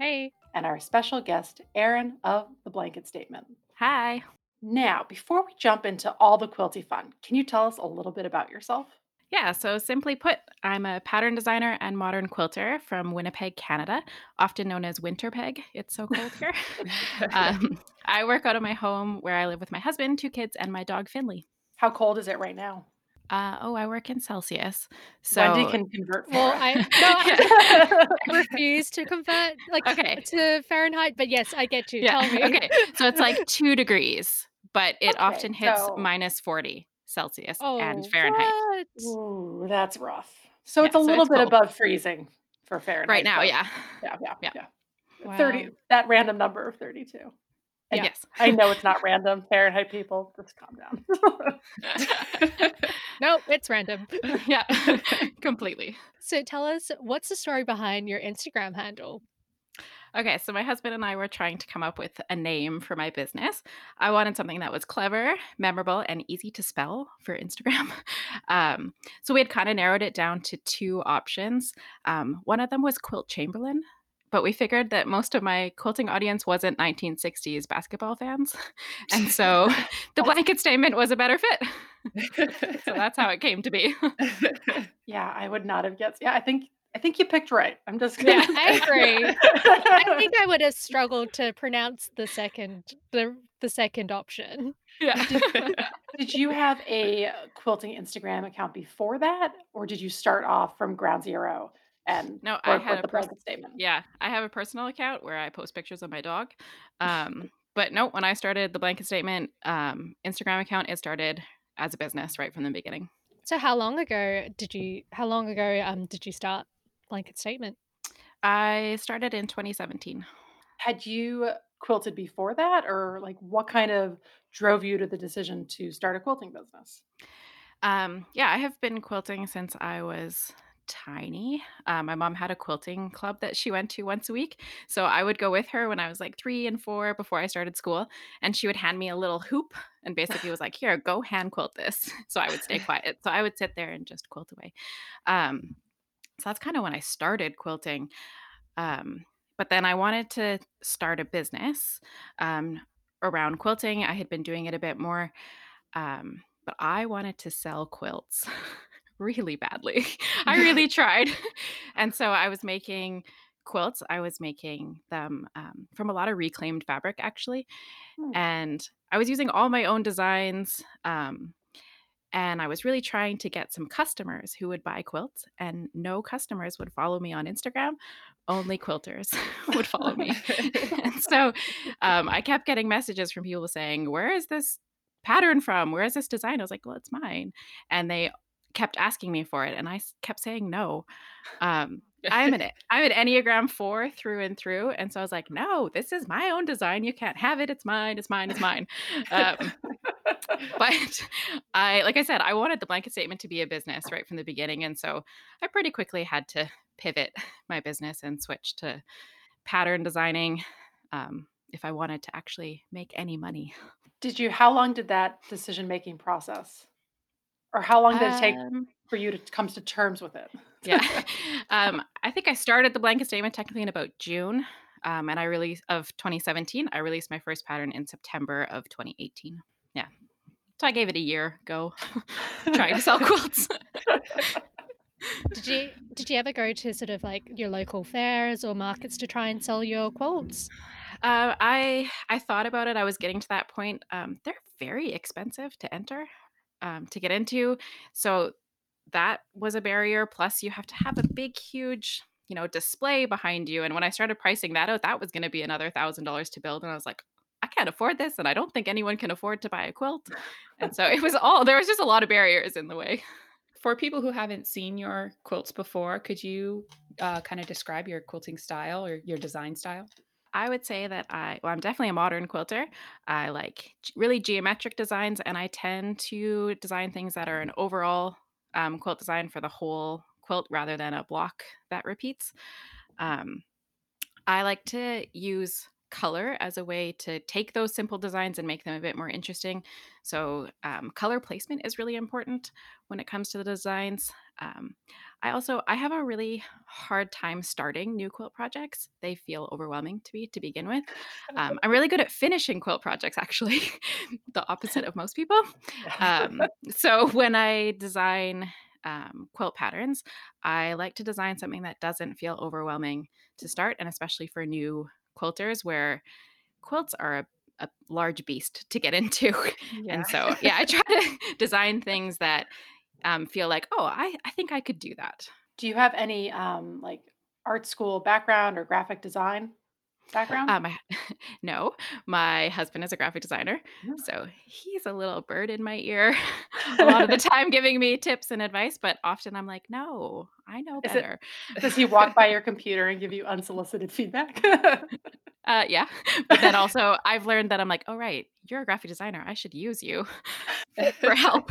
Hey. and our special guest, Erin of The Blanket Statement. Hi. Now, before we jump into all the quilty fun, can you tell us a little bit about yourself? Yeah, so simply put, I'm a pattern designer and modern quilter from Winnipeg, Canada, often known as Winterpeg. It's so cold here. um, I work out of my home where I live with my husband, two kids, and my dog Finley. How cold is it right now? Uh, oh, I work in Celsius. So Wendy can convert. for Well, us. I no, I refuse to convert like Okay. to Fahrenheit, but yes, I get you. yeah, Tell me. okay. So it's like two degrees, but it Okay, often hits so- minus 40 Celsius Oh, and Fahrenheit. what? Ooh, that's rough. So Yeah, it's a so little it's bit cold. above freezing for Fahrenheit. Right now, folks. yeah. Yeah, yeah, yeah. Yeah. 30, Wow. that random number of 32. And Yes. I know it's not random, Fahrenheit people. Just calm down. no, it's random. yeah, completely. So tell us what's the story behind your Instagram handle? Okay, so my husband and I were trying to come up with a name for my business. I wanted something that was clever, memorable, and easy to spell for Instagram. Um, so we had kind of narrowed it down to two options. Um, one of them was Quilt Chamberlain, but we figured that most of my quilting audience wasn't 1960s basketball fans. And so the blanket statement was a better fit. so that's how it came to be. yeah, I would not have guessed. Yeah, I think I think you picked right. I'm just Yeah, gonna I agree. I think I would have struggled to pronounce the second the the second option. yeah. Did you have a quilting Instagram account before that, or did you start off from ground zero and No, I had a personal statement? Yeah, I have a personal account where I post pictures of my dog. Um, but no, when I started the blanket statement um, Instagram account, it started as a business right from the beginning. So how long ago did you how long ago um did you start blanket statement? I started in 2017. Had you quilted before that, or like what kind of drove you to the decision to start a quilting business? Um, yeah, I have been quilting since I was tiny. Uh, my mom had a quilting club that she went to once a week. So I would go with her when I was like three and four before I started school. And she would hand me a little hoop and basically was like, here, go hand quilt this. So I would stay quiet. So I would sit there and just quilt away. Um, so that's kind of when I started quilting. Um, but then I wanted to start a business um, around quilting. I had been doing it a bit more. Um, but I wanted to sell quilts really badly. I really tried. And so I was making quilts. I was making them um, from a lot of reclaimed fabric, actually. Hmm. And I was using all my own designs. Um, and I was really trying to get some customers who would buy quilts, and no customers would follow me on Instagram. Only quilters would follow me. and so um, I kept getting messages from people saying, Where is this pattern from? Where is this design? I was like, Well, it's mine. And they kept asking me for it. And I kept saying no. Um, I'm an I'm an Enneagram four through and through. And so I was like, no, this is my own design. You can't have it. It's mine. It's mine. It's mine. Um, but I, like I said, I wanted the blanket statement to be a business right from the beginning. And so I pretty quickly had to pivot my business and switch to pattern designing um, if I wanted to actually make any money. Did you? How long did that decision making process, or how long did it take Um, for you to come to terms with it? yeah. um, I think I started the blanket statement technically in about June. Um, and I released of 2017. I released my first pattern in September of 2018. Yeah. So I gave it a year go trying to sell quilts. Did you did you ever go to sort of like your local fairs or markets to try and sell your quilts? Uh, I I thought about it. I was getting to that point. Um, they're very expensive to enter, um, to get into. So that was a barrier. Plus, you have to have a big, huge, you know, display behind you. And when I started pricing that out, that was going to be another thousand dollars to build. And I was like, I can't afford this, and I don't think anyone can afford to buy a quilt. And so it was all there was just a lot of barriers in the way. For people who haven't seen your quilts before, could you uh, kind of describe your quilting style or your design style? I would say that I well, I'm definitely a modern quilter. I like really geometric designs, and I tend to design things that are an overall um, quilt design for the whole quilt rather than a block that repeats. Um, I like to use color as a way to take those simple designs and make them a bit more interesting. So, um, color placement is really important when it comes to the designs. Um, I also I have a really hard time starting new quilt projects. They feel overwhelming to me to begin with. Um, I'm really good at finishing quilt projects, actually, the opposite of most people. Um, so when I design um, quilt patterns, I like to design something that doesn't feel overwhelming to start, and especially for new quilters where quilts are a, a large beast to get into. Yeah. and so, yeah, I try to design things that um, feel like, oh, I, I think I could do that. Do you have any um, like art school background or graphic design background? Um, I, no, my husband is a graphic designer, No. so he's a little bird in my ear a lot of the time, giving me tips and advice. But often I'm like, no, I know Is it better. does he walk by your computer and give you unsolicited feedback? Uh, yeah, but then also I've learned that I'm like, "Oh, right, you're a graphic designer. I should use you for help."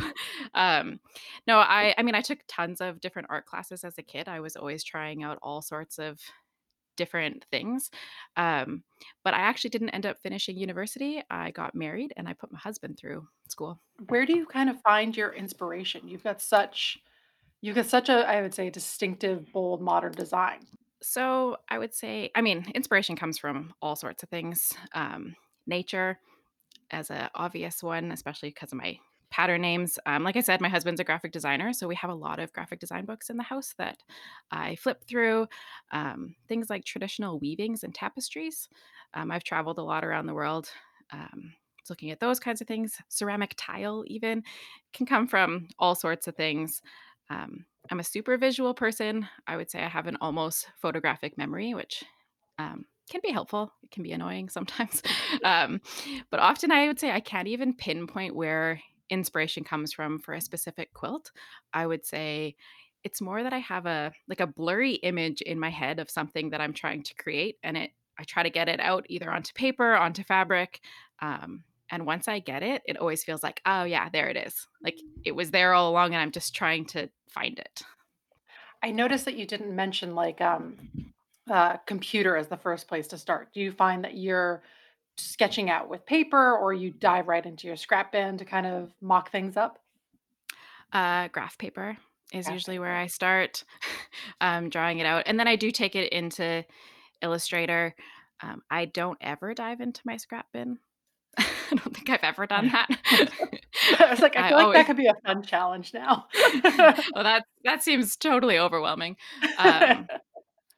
Um, no, I I mean, I took tons of different art classes as a kid. I was always trying out all sorts of different things. Um, but I actually didn't end up finishing university. I got married and I put my husband through school. Where do you kind of find your inspiration? You've got such you've got such a, I would say, distinctive, bold, modern design. So I would say, I mean, inspiration comes from all sorts of things. Um, nature, as a obvious one, especially because of my pattern names. Um, like I said, my husband's a graphic designer, so we have a lot of graphic design books in the house that I flip through. Um, things like traditional weavings and tapestries. Um, I've traveled a lot around the world. Um, looking at those kinds of things, ceramic tile even can come from all sorts of things. Um, I'm a super visual person. I would say I have an almost photographic memory, which um, can be helpful. It can be annoying sometimes. um, but often I would say I can't even pinpoint where inspiration comes from for a specific quilt. I would say it's more that I have a like a blurry image in my head of something that I'm trying to create and it I try to get it out either onto paper, onto fabric. Um, and once I get it, it always feels like, oh yeah, there it is. Like it was there all along and I'm just trying to find it. I noticed that you didn't mention like um, uh, computer as the first place to start. Do you find that you're sketching out with paper, or you dive right into your scrap bin to kind of mock things up? Uh, graph paper is Graph usually where. I start um, drawing it out. And then I do take it into Illustrator. Um, I don't ever dive into my scrap bin. I don't think I've ever done that. I was like, I I feel like that could be a fun challenge now. well that that seems totally overwhelming. Um,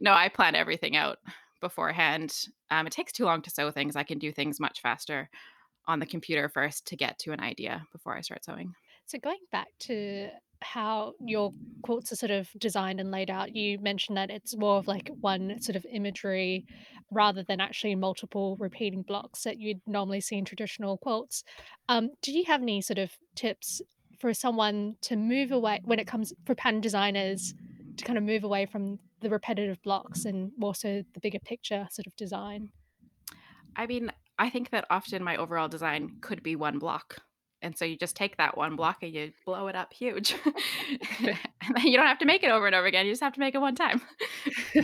no, I plan everything out beforehand. Um, it takes too long to sew things. I can do things much faster on the computer first to get to an idea before I start sewing. So going back to how your quilts are sort of designed and laid out, you mentioned that it's more of like one sort of imagery rather than actually multiple repeating blocks that you'd normally see in traditional quilts. Um, do you have any sort of tips for someone to move away when it comes for pattern designers to kind of move away from the repetitive blocks and more so the bigger picture sort of design? I mean, I think that often my overall design could be one block. And so you just take that one block and you blow it up huge. and then you don't have to make it over and over again. You just have to make it one time.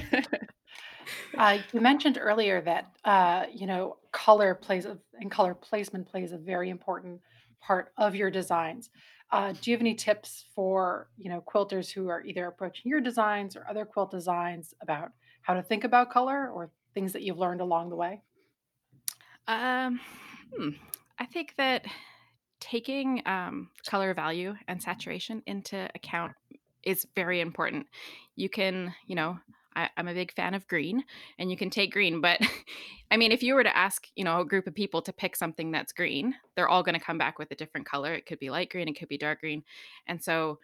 Uh, you mentioned earlier that uh, you know color plays a, and color placement plays a very important part of your designs. Uh, do you have any tips for you know quilters who are either approaching your designs or other quilt designs about how to think about color or things that you've learned along the way? Um, hmm, I think that taking um, color value and saturation into account is very important. You can, you know, I, I'm a big fan of green, and you can take green, but I mean, if you were to ask, you know, a group of people to pick something that's green, they're all going to come back with a different color. It could be light green, it could be dark green, and so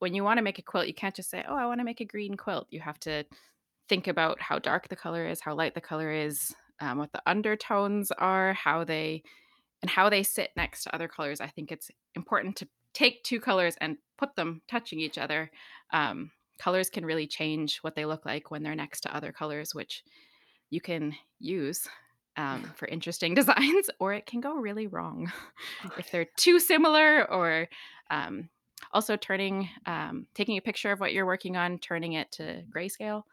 when you want to make a quilt, you can't just say, "Oh, I want to make a green quilt." You have to think about how dark the color is, how light the color is, um, what the undertones are, how they and how they sit next to other colors. I think it's important to take two colors and put them touching each other. Um, colors can really change what they look like when they're next to other colors, which you can use um, for interesting designs, or it can go really wrong if they're too similar, or um, also turning, um, taking a picture of what you're working on, turning it to grayscale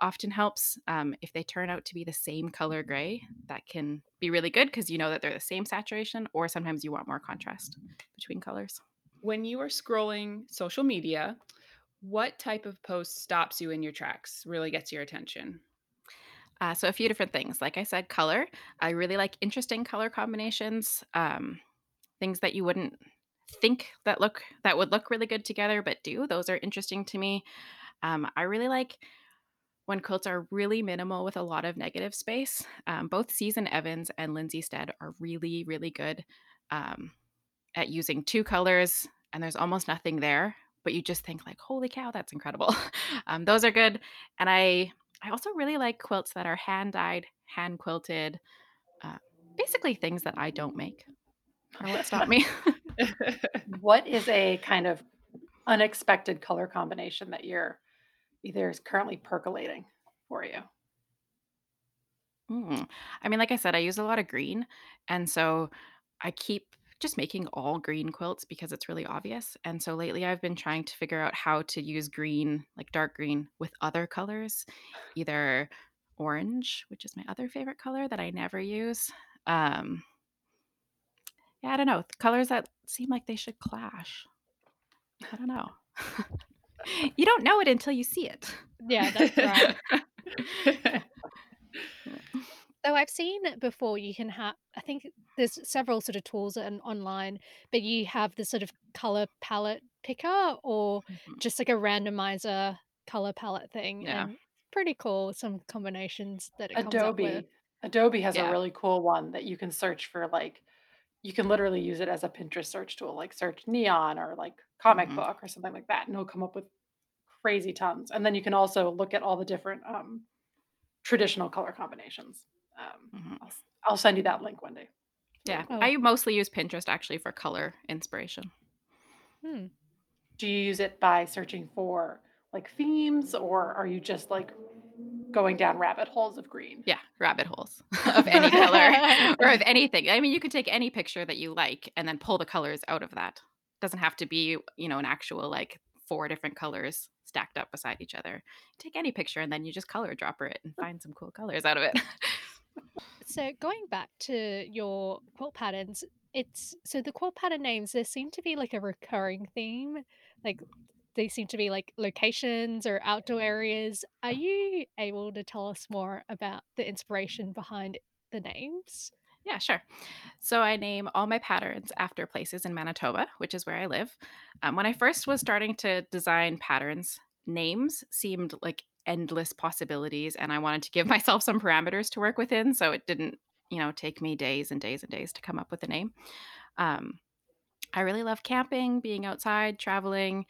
often helps. Um, if they turn out to be the same color gray, that can be really good because you know that they're the same saturation, or sometimes you want more contrast between colors. When you are scrolling social media, what type of post stops you in your tracks, really gets your attention? Uh, so a few different things. Like I said, color. I really like interesting color combinations. Um, things that you wouldn't think that look that would look really good together, but do. Those are interesting to me. Um, I really like when quilts are really minimal with a lot of negative space. Um, both Season Evans and Lindsay Stead are really, really good um, at using two colors, and there's almost nothing there. But you just think like, holy cow, that's incredible. um, those are good, and I I also really like quilts that are hand dyed, hand quilted, uh, basically things that I don't make. Or what stop me? What is a kind of unexpected color combination that you're either is currently percolating for you? Mm. I mean, like I said, I use a lot of green, and so I keep just making all green quilts because it's really obvious. And so lately I've been trying to figure out how to use green, like dark green, with other colors, either orange, which is my other favorite color that I never use. Um, yeah, I don't know. Colors that seem like they should clash. I don't know. you don't know it until you see it. Yeah, that's right. So I've seen it before you can have I think there's several sort of tools and online, but you have the sort of color palette picker or Mhm. just like a randomizer color palette thing, Yeah. and pretty cool some combinations that it comes up with. Adobe. Adobe has a really cool one that you can search for like you can literally use it as a Pinterest search tool, like search neon or like comic Mhm. book or something like that, and it'll come up with crazy tons. And then you can also look at all the different um, traditional color combinations. Um, Mhm. I'll, s- I'll send you that link one day. Yeah. Oh. I mostly use Pinterest actually for color inspiration. Hmm. Do you use it by searching for like themes, or are you just like going down rabbit holes of green? Yeah, rabbit holes of any color or of anything. I mean, you could take any picture that you like and then pull the colors out of that. Doesn't have to be, you know, an actual like four different colors stacked up beside each other. Take any picture and then you just color dropper it and find some cool colors out of it. So going back to your quilt patterns, it's so the quilt pattern names, there seem to be like a recurring theme. Like they seem to be like locations or outdoor areas. Are you able to tell us more about the inspiration behind the names? yeah, sure. So I name all my patterns after places in Manitoba, which is where I live. Um, when I first was starting to design patterns, names seemed like endless possibilities, and I wanted to give myself some parameters to work within, so it didn't, you know, take me days and days and days to come up with a name. Um, I really love camping, being outside, traveling.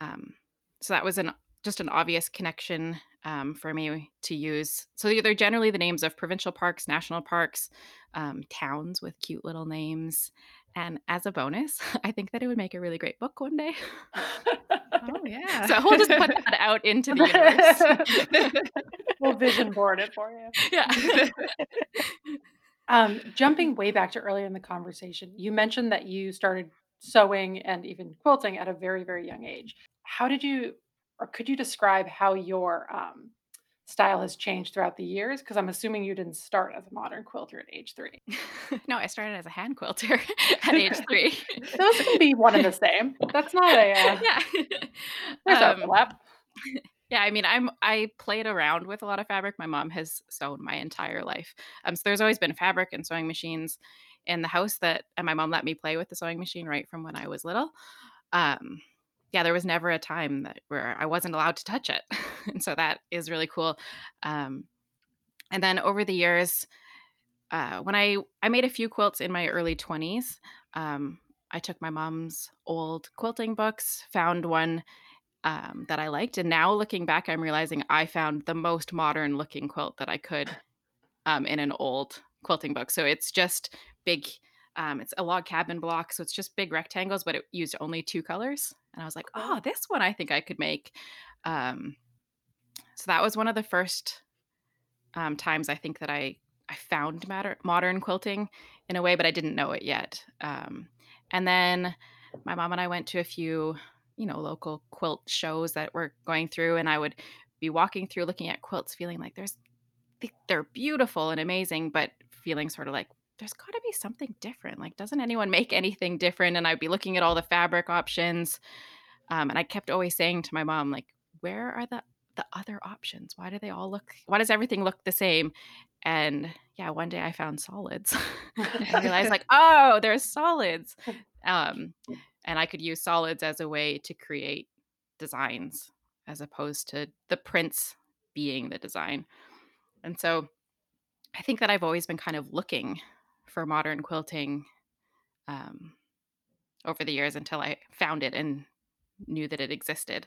Um, so that was an just an obvious connection um, for me to use. So they're generally the names of provincial parks, national parks, um, towns with cute little names. And as a bonus, I think that it would make a really great book one day. Oh, yeah. so we'll just put that out into the universe. we'll vision board it for you. yeah. Um, jumping way back to earlier in the conversation, you mentioned that you started sewing and even quilting at a very, very young age. How did you, or could you describe how your um, style has changed throughout the years? Because I'm assuming you didn't start as a modern quilter at age three. no, I started as a hand quilter at age three. Those can be one and the same. That's not a, uh, yeah. there's Um, overlap. Yeah, I mean, I'm I played around with a lot of fabric. My mom has sewn my entire life. Um, so there's always been fabric and sewing machines in the house that and my mom let me play with the sewing machine right from when I was little. Um, yeah, there was never a time that where I wasn't allowed to touch it. and so that is really cool. Um, and then over the years, uh, when I I made a few quilts in my early 20s, um, I took my mom's old quilting books, found one um, that I liked. And now looking back, I'm realizing I found the most modern looking quilt that I could um, in an old quilting book. So it's just big. Um, it's a log cabin block, so it's just big rectangles, but it used only two colors. And I was like, oh, this one I think I could make. Um, so that was one of the first um, times I think that I I found matter, modern quilting in a way, but I didn't know it yet. Um, and then my mom and I went to a few, you know, local quilt shows that were going through, and I would be walking through looking at quilts, feeling like there's they're beautiful and amazing, but feeling sort of like there's got to be something different. Like, doesn't anyone make anything different? And I'd be looking at all the fabric options, um, and I kept always saying to my mom, like, where are the the other options? Why do they all look? Why does everything look the same? And yeah, one day I found solids. I realized, like, oh, there's solids, um, and I could use solids as a way to create designs as opposed to the prints being the design. And so I think that I've always been kind of looking for modern quilting um, over the years until I found it and knew that it existed.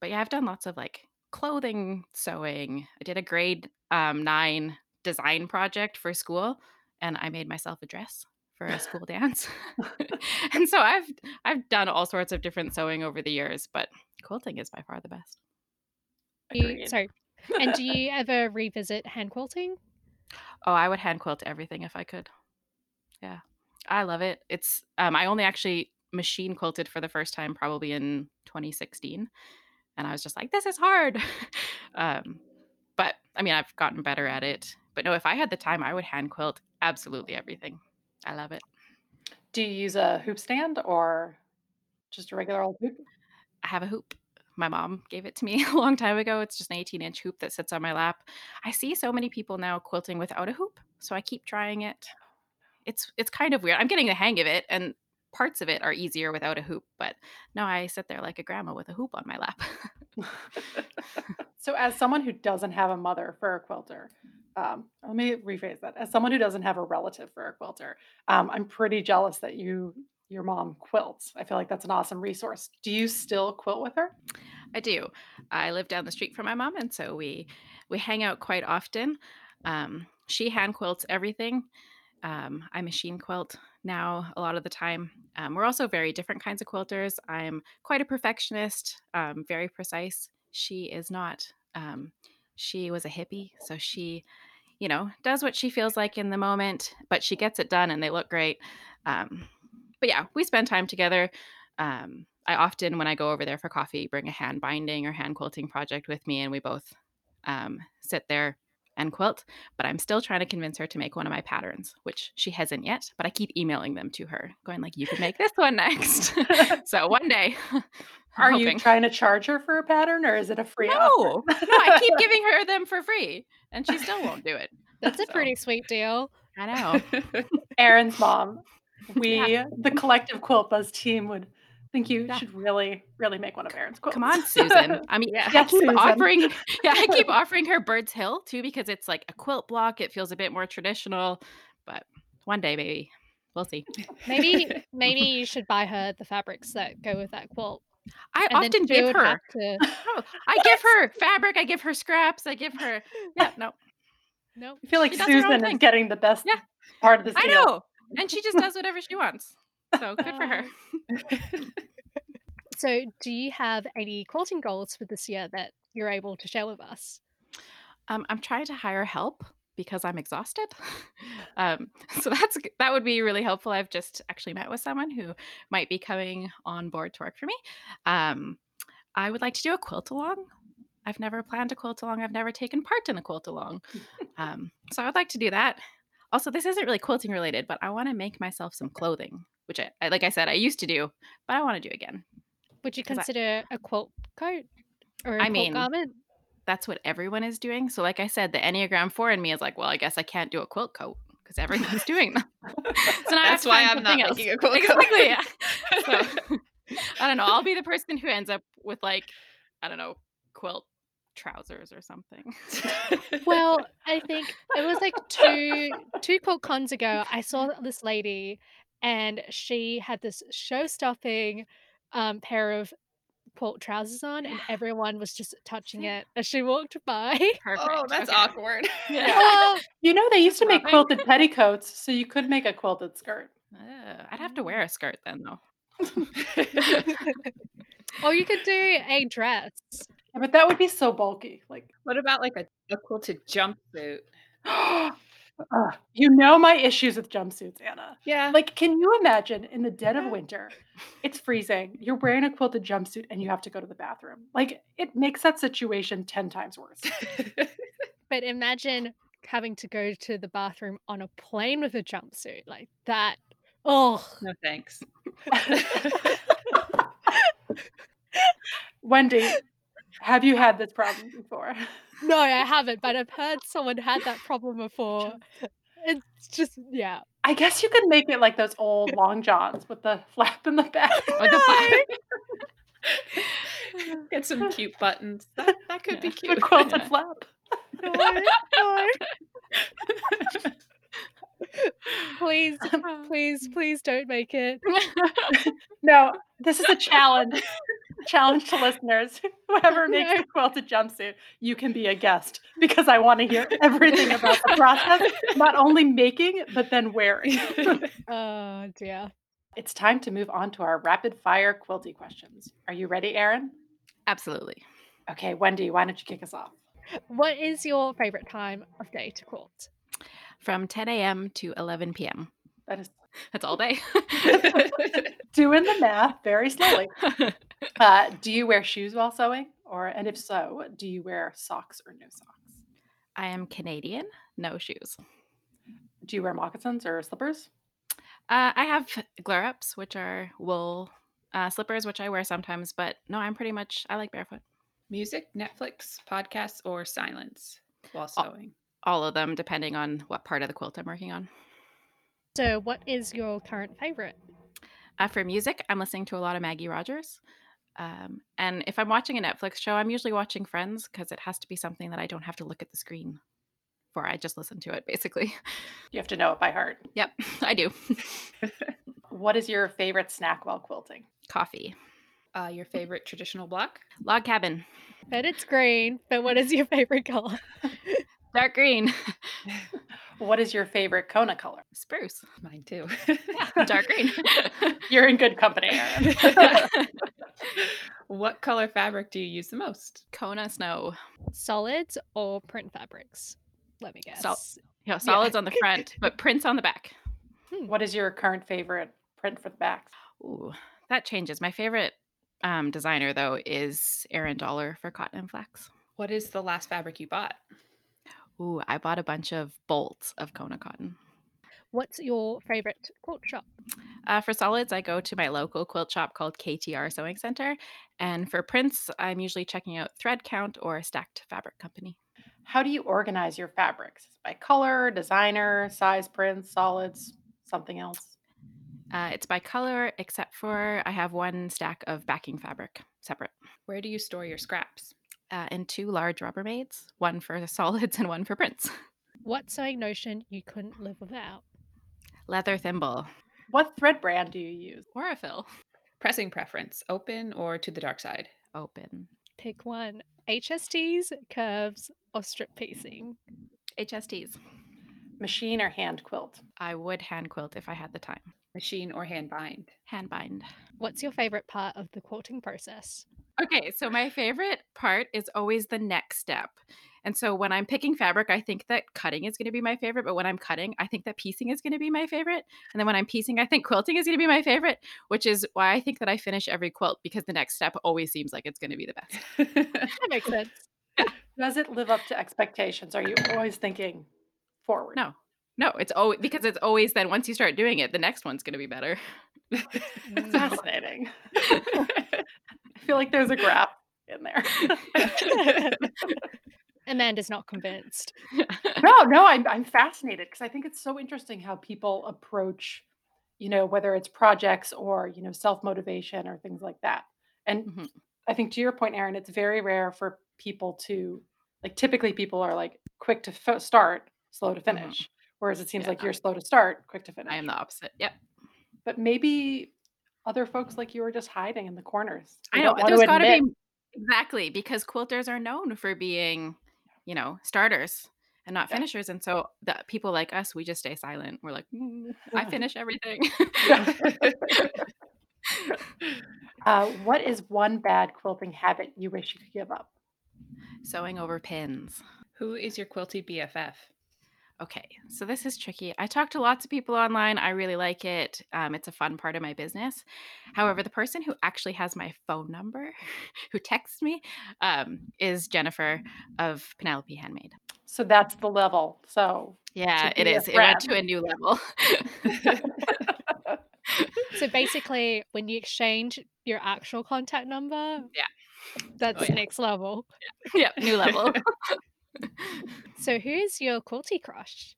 But yeah, I've done lots of like clothing sewing. I did a grade um, nine design project for school, and I made myself a dress for a school dance. and so I've I've done all sorts of different sewing over the years, but quilting is by far the best. You, sorry. And do you ever revisit hand quilting? Oh, I would hand quilt everything if I could. Yeah. I love it. It's um I only actually machine quilted for the first time probably in 2016 and I was just like this is hard. um but I mean I've gotten better at it. But no, if I had the time I would hand quilt absolutely everything. I love it. Do you use a hoop stand or just a regular old hoop? I have a hoop. My mom gave it to me a long time ago. It's just an 18 inch hoop that sits on my lap. I see so many people now quilting without a hoop, so I keep trying it. It's it's kind of weird. I'm getting the hang of it, and parts of it are easier without a hoop. But no, I sit there like a grandma with a hoop on my lap. so, as someone who doesn't have a mother for a quilter, um, let me rephrase that. As someone who doesn't have a relative for a quilter, um, I'm pretty jealous that you your mom quilts. I feel like that's an awesome resource. Do you still quilt with her? I do. I live down the street from my mom, and so we we hang out quite often. Um, she hand quilts everything. Um, I machine quilt now a lot of the time. Um, we're also very different kinds of quilters. I'm quite a perfectionist, um, very precise. She is not. Um, she was a hippie, so she, you know, does what she feels like in the moment, but she gets it done and they look great. Um, but yeah, we spend time together. Um, I often, when I go over there for coffee, bring a hand binding or hand quilting project with me, and we both sit there and quilt. But I'm still trying to convince her to make one of my patterns, which she hasn't yet. But I keep emailing them to her, going like, "You could make this one next." so one day. Are hoping. you trying to charge her for a pattern, or is it a free? No, no. I keep giving her them for free, and she still won't do it. That's a pretty sweet deal. I know. Erin's mom we yeah. the collective quilt buzz team would think you yeah. should really really make one of Erin's quilts. Come on, Susan. I mean, yeah, I keep Susan. offering yeah, I keep offering her Bird's Hill too because it's like a quilt block. It feels a bit more traditional, but one day maybe we'll see. Maybe maybe you should buy her the fabrics that go with that quilt. I and often give her. To... Oh, I give her fabric. I give her scraps. I give her. Yeah, no, no. I feel like Susan is getting the best yeah. part of this. I know and she just does whatever she wants. So good for her. so, do you have any quilting goals for this year that you're able to share with us? Um, I'm trying to hire help because I'm exhausted. Um, so that's that would be really helpful. I've just actually met with someone who might be coming on board to work for me. Um, I would like to do a quilt along. I've never planned a quilt along. I've never taken part in a quilt along. Um, so I would like to do that. Also, this isn't really quilting related, but I want to make myself some clothing, which I, I like I said I used to do, but I want to do again. Would you consider I, a quilt coat or a I mean, garment? That's what everyone is doing. So, like I said, the Enneagram Four in me is like, well, I guess I can't do a quilt coat because everyone's doing them. so that's why I'm not else. making a quilt exactly, coat. Yeah. So, I don't know. I'll be the person who ends up with like, I don't know, quilt trousers or something. well, I think it was like two two QuiltCons ago. I saw mm-hmm. this lady, and she had this show stopping um, pair of quilt trousers on, and everyone was just touching it as she walked by. Perfect. Oh, that's okay. awkward. Yeah. Well, you know, they used to make quilted petticoats, so you could make a quilted skirt. Uh, I'd have to wear a skirt then, though. or you could do a dress Yeah, but that would be so bulky. Like, What about like a, a quilted jumpsuit? Ugh, you know my issues with jumpsuits, Anna. Yeah. Like, can you imagine in the dead of winter, it's freezing, you're wearing a quilted jumpsuit and you have to go to the bathroom? Like, it makes that situation 10 times worse. But imagine having to go to the bathroom on a plane with a jumpsuit like that. Oh, no thanks. Wendy, have you had this problem before? No, I haven't, but I've heard someone had that problem before. It's just, yeah. I guess you could make it like those old long johns with the flap in the back. With the flap. Get some cute buttons. That, that could be Yeah. The cute. quilted flap. No, no. Please, please, please don't make it. No, this is a challenge. Challenge to listeners. Whoever makes No. the quilted jumpsuit, you can be a guest because I want to hear everything about the process, not only making, but then wearing. Oh dear. it's time to move on to our rapid fire quilty questions. Are you ready, Erin? Absolutely. Okay, Wendy, why don't you kick us off? What is your favorite time of day to quilt? From 10 a.m. to 11 p.m. That is That's all day. doing the math very slowly. Uh, do you wear shoes while sewing? Or and if so, do you wear socks or no socks? I am Canadian, no shoes. Do you wear moccasins or slippers? Uh, I have Glerups, which are wool uh, slippers, which I wear sometimes, but no, I'm pretty much, I like barefoot. Music, Netflix, podcasts, or silence while sewing? All of them, depending on what part of the quilt I'm working on. So, what is your current favorite? Uh, for music, I'm listening to a lot of Maggie Rogers. Um, and if I'm watching a Netflix show, I'm usually watching Friends because it has to be something that I don't have to look at the screen for. I just listen to it, basically. You have to know it by heart. Yep, I do. What is your favorite snack while quilting? Coffee. Uh, your favorite traditional block? Log cabin. Bet it's green, but what is your favorite color? Dark green. What is your favorite Kona color? Spruce. Mine too. Dark green. You're in good company, Erin. what color fabric do you use the most? Kona snow. Solids or print fabrics? Let me guess. Sol- You know, solids on the front, but prints on the back. what is your current favorite print for the backs? Ooh, that changes. My favorite um, designer, though, is Erin Dollar for Cotton and Flax. What is the last fabric you bought? Ooh, I bought a bunch of bolts of Kona cotton. What's your favorite quilt shop? Uh, for solids, I go to my local quilt shop called KTR Sewing Center. And for prints, I'm usually checking out Thread Count or Stacked Fabric Company. How do you organize your fabrics? By color, designer, size prints, solids, something else? Uh, it's by color, except for I have one stack of backing fabric separate. Where do you store your scraps? Uh, and two large Rubbermaids, one for solids and one for prints. What sewing notion you couldn't live without? Leather thimble, What thread brand do you use? Aurifil, Pressing preference, open or to the dark side? open, Pick one. HSTs, curves, or strip piecing? HSTs. Machine or hand quilt? I would hand quilt if I had the time. Machine or hand bind? Hand bind. What's your favorite part of the quilting process? Okay, so my favorite part is always the next step. And so when I'm picking fabric, I think that cutting is going to be my favorite. But when I'm cutting, I think that piecing is going to be my favorite. And then when I'm piecing, I think quilting is going to be my favorite, which is why I think that I finish every quilt because the next step always seems like it's going to be the best. That makes sense. Does it live up to expectations? Are you always thinking forward? No, no, it's always because it's always then once you start doing it, the next one's going to be better. Fascinating. Feel like there's a graph in there. Amanda's not convinced. no, no, I'm I'm fascinated because I think it's so interesting how people approach, you know, whether it's projects or you know self motivation or things like that. And Mhm. I think to your point, Erin, it's very rare for people to like. Typically, people are like quick to f- start, slow to finish. Whereas it seems like Yeah. you're slow to start, quick to finish. I am the opposite. Yep. But maybe other folks like you are just hiding in the corners. They I know. don't want to got to be exactly because quilters are known for being, you know, starters and not Yeah. finishers. And so the people like us, we just stay silent. We're like, "Mm, I finish everything. uh, what is one bad quilting habit you wish you could give up? Sewing over pins. Who is your quilty BFF? Okay, so this is tricky. I talk to lots of people online. I really like it. Um, it's a fun part of my business. However, the person who actually has my phone number, who texts me, um, is Jennifer of Penelope Handmade. So that's the level. So Yeah, it is. it be a is. It went to a new level. So basically, when you exchange your actual contact number, Yeah. that's Oh, yeah. next level. yep, new level. So who's your quilty crush?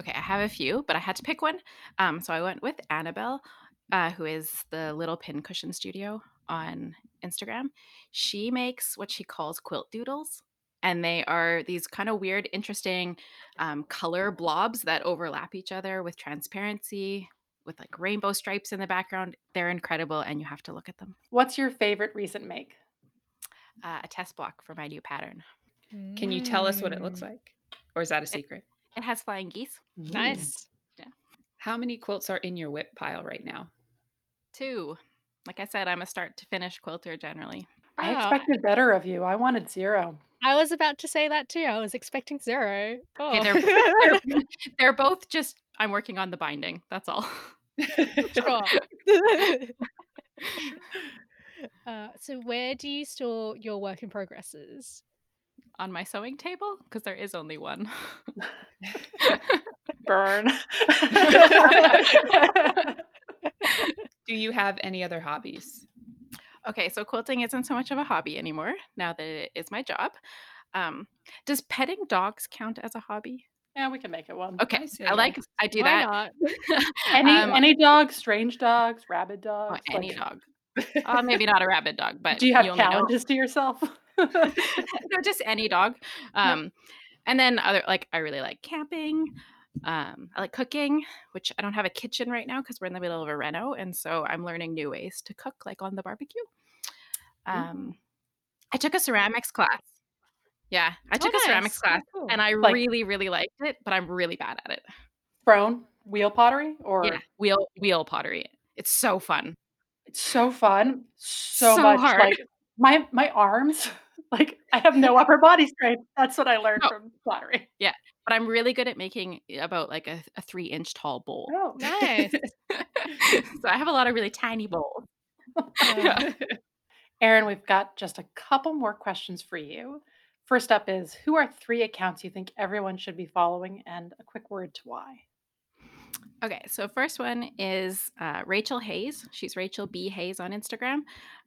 Okay, I have a few, but I had to pick one. Um, so I went with Annabelle, uh, who is the Little Pincushion Studio on Instagram. She makes what she calls quilt doodles, and they are these kind of weird, interesting um, color blobs that overlap each other with transparency, with like rainbow stripes in the background. They're incredible, and you have to look at them. What's your favorite recent make? Uh, a test block for my new pattern. Can you tell us what it looks Mm, like? Or is that a secret? It has flying geese. Nice. Yeah. How many quilts are in your WIP pile right now? Two. Like I said, I'm a start to finish quilter generally. I Wow. expected better of you. I wanted zero. I was about to say that too. I was expecting zero. Okay, Oh. they're, they're they're both just I'm working on the binding. That's all. Sure. uh, so where do you store your work in progresses? On my sewing table because there is only one. Burn. Do you have any other hobbies? okay, so quilting isn't so much of a hobby anymore now that it is my job. Um, does petting dogs count as a hobby? yeah, we can make it one. Okay, say I like. I do Why that. not? Any Um, any dogs, strange dogs, rabid oh, any like- dog. Uh, maybe not a rabid dog, but Do you have only know- challenges to yourself? Any dog. Um, and then other like I really like camping. Um, I like cooking, which I don't have a kitchen right now because we're in the middle of a reno, and so I'm learning new ways to cook, like on the barbecue. Um, I took a ceramics class. Yeah, I Oh, took a ceramics nice. class, Cool. and I Like- really, really liked it, but I'm really bad at it. Prone wheel pottery or Yeah, wheel wheel pottery. It's so fun. it's so fun. So, So much hard. like my my arms. Like I have no upper body strength. That's what I learned No. from pottery. Yeah, but I'm really good at making about like a, a three inch tall bowl. Oh, Nice. so I have a lot of really tiny bowls. Uh, Erin, we've got just a couple more questions for you. First up is who are three accounts you think everyone should be following and a quick word to why? Okay, so first one is uh, Rachel Hayes. She's Rachel B. Hayes on Instagram.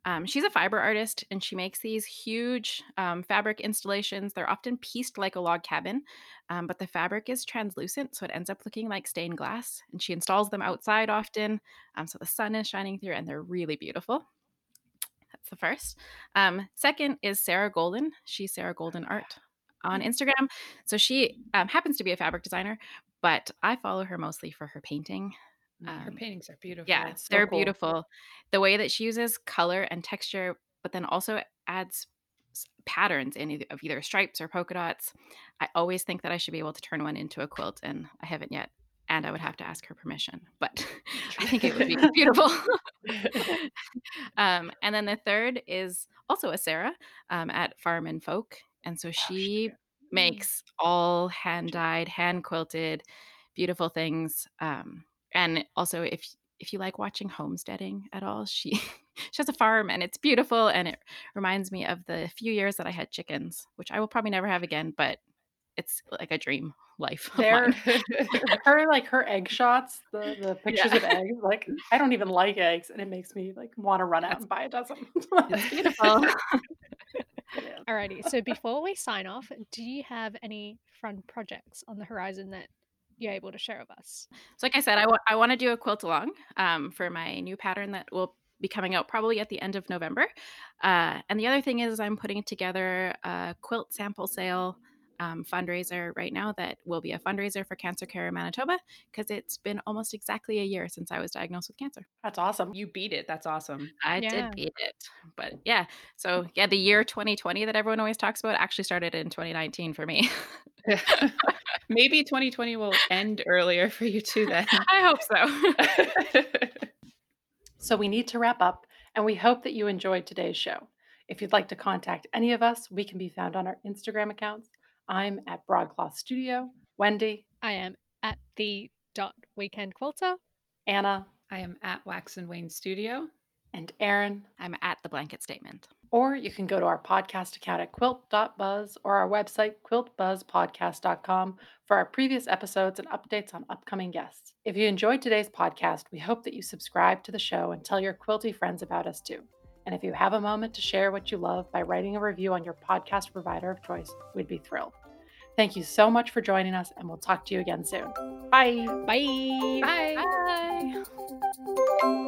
Um, she's a fiber artist and she makes these huge um, fabric installations. They're often pieced like a log cabin, um, but the fabric is translucent, so it ends up looking like stained glass. And she installs them outside often, um, so the sun is shining through, and they're really beautiful. That's the first. Um, second is Sarah Golden. She's Sarah Golden Art on Instagram. So she um, happens to be a fabric designer, but I follow her mostly for her painting. Her Um, paintings are beautiful. Yeah, so they're cool. beautiful. The way that she uses color and texture, but then also adds patterns in either, of either stripes or polka dots. I always think that I should be able to turn one into a quilt, and I haven't yet. And I would have to ask her permission, but I think it would be beautiful. um, and then the third is also a Sarah um, at Farm and Folk, and so she makes all hand dyed, hand quilted, beautiful things. Um, and also, if if you like watching homesteading at all, she she has a farm and it's beautiful, and it reminds me of the few years that I had chickens, which I will probably never have again, but it's like a dream life. of her like her egg shots, the the pictures Yeah. of eggs. Like I don't even like eggs, and it makes me like want to run out and buy a dozen. It's beautiful. Alrighty. So before we sign off, do you have any fun projects on the horizon that you're able to share with us? So, like I said, I want to do a quilt along um, for my new pattern that will be coming out probably at the end of November. Uh, and the other thing is, I'm putting together a quilt sample sale um, fundraiser right now that will be a fundraiser for Cancer Care in Manitoba because it's been almost exactly a year since I was diagnosed with cancer. That's awesome. You beat it. That's awesome. I Yeah. did beat it. But yeah, so yeah, the year 2020 that everyone always talks about actually started in 2019 for me. Maybe 2020 will end earlier for you too then. I hope so. So we need to wrap up, and we hope that you enjoyed today's show. If you'd like to contact any of us, we can be found on our Instagram accounts. I'm at Broadcloth Studio. Wendy, I am at the dot weekend quilter. Anna, I am at Wax and Wane Studio. and Erin. I'm at the blanket statement. Or you can go to our podcast account at quilt.buzz or our website, quiltbuzzpodcast.com, for our previous episodes and updates on upcoming guests. If you enjoyed today's podcast, we hope that you subscribe to the show and tell your quilty friends about us too. And if you have a moment to share what you love by writing a review on your podcast provider of choice, we'd be thrilled. Thank you so much for joining us, and we'll talk to you again soon. Bye. Bye. Bye. Bye. Bye.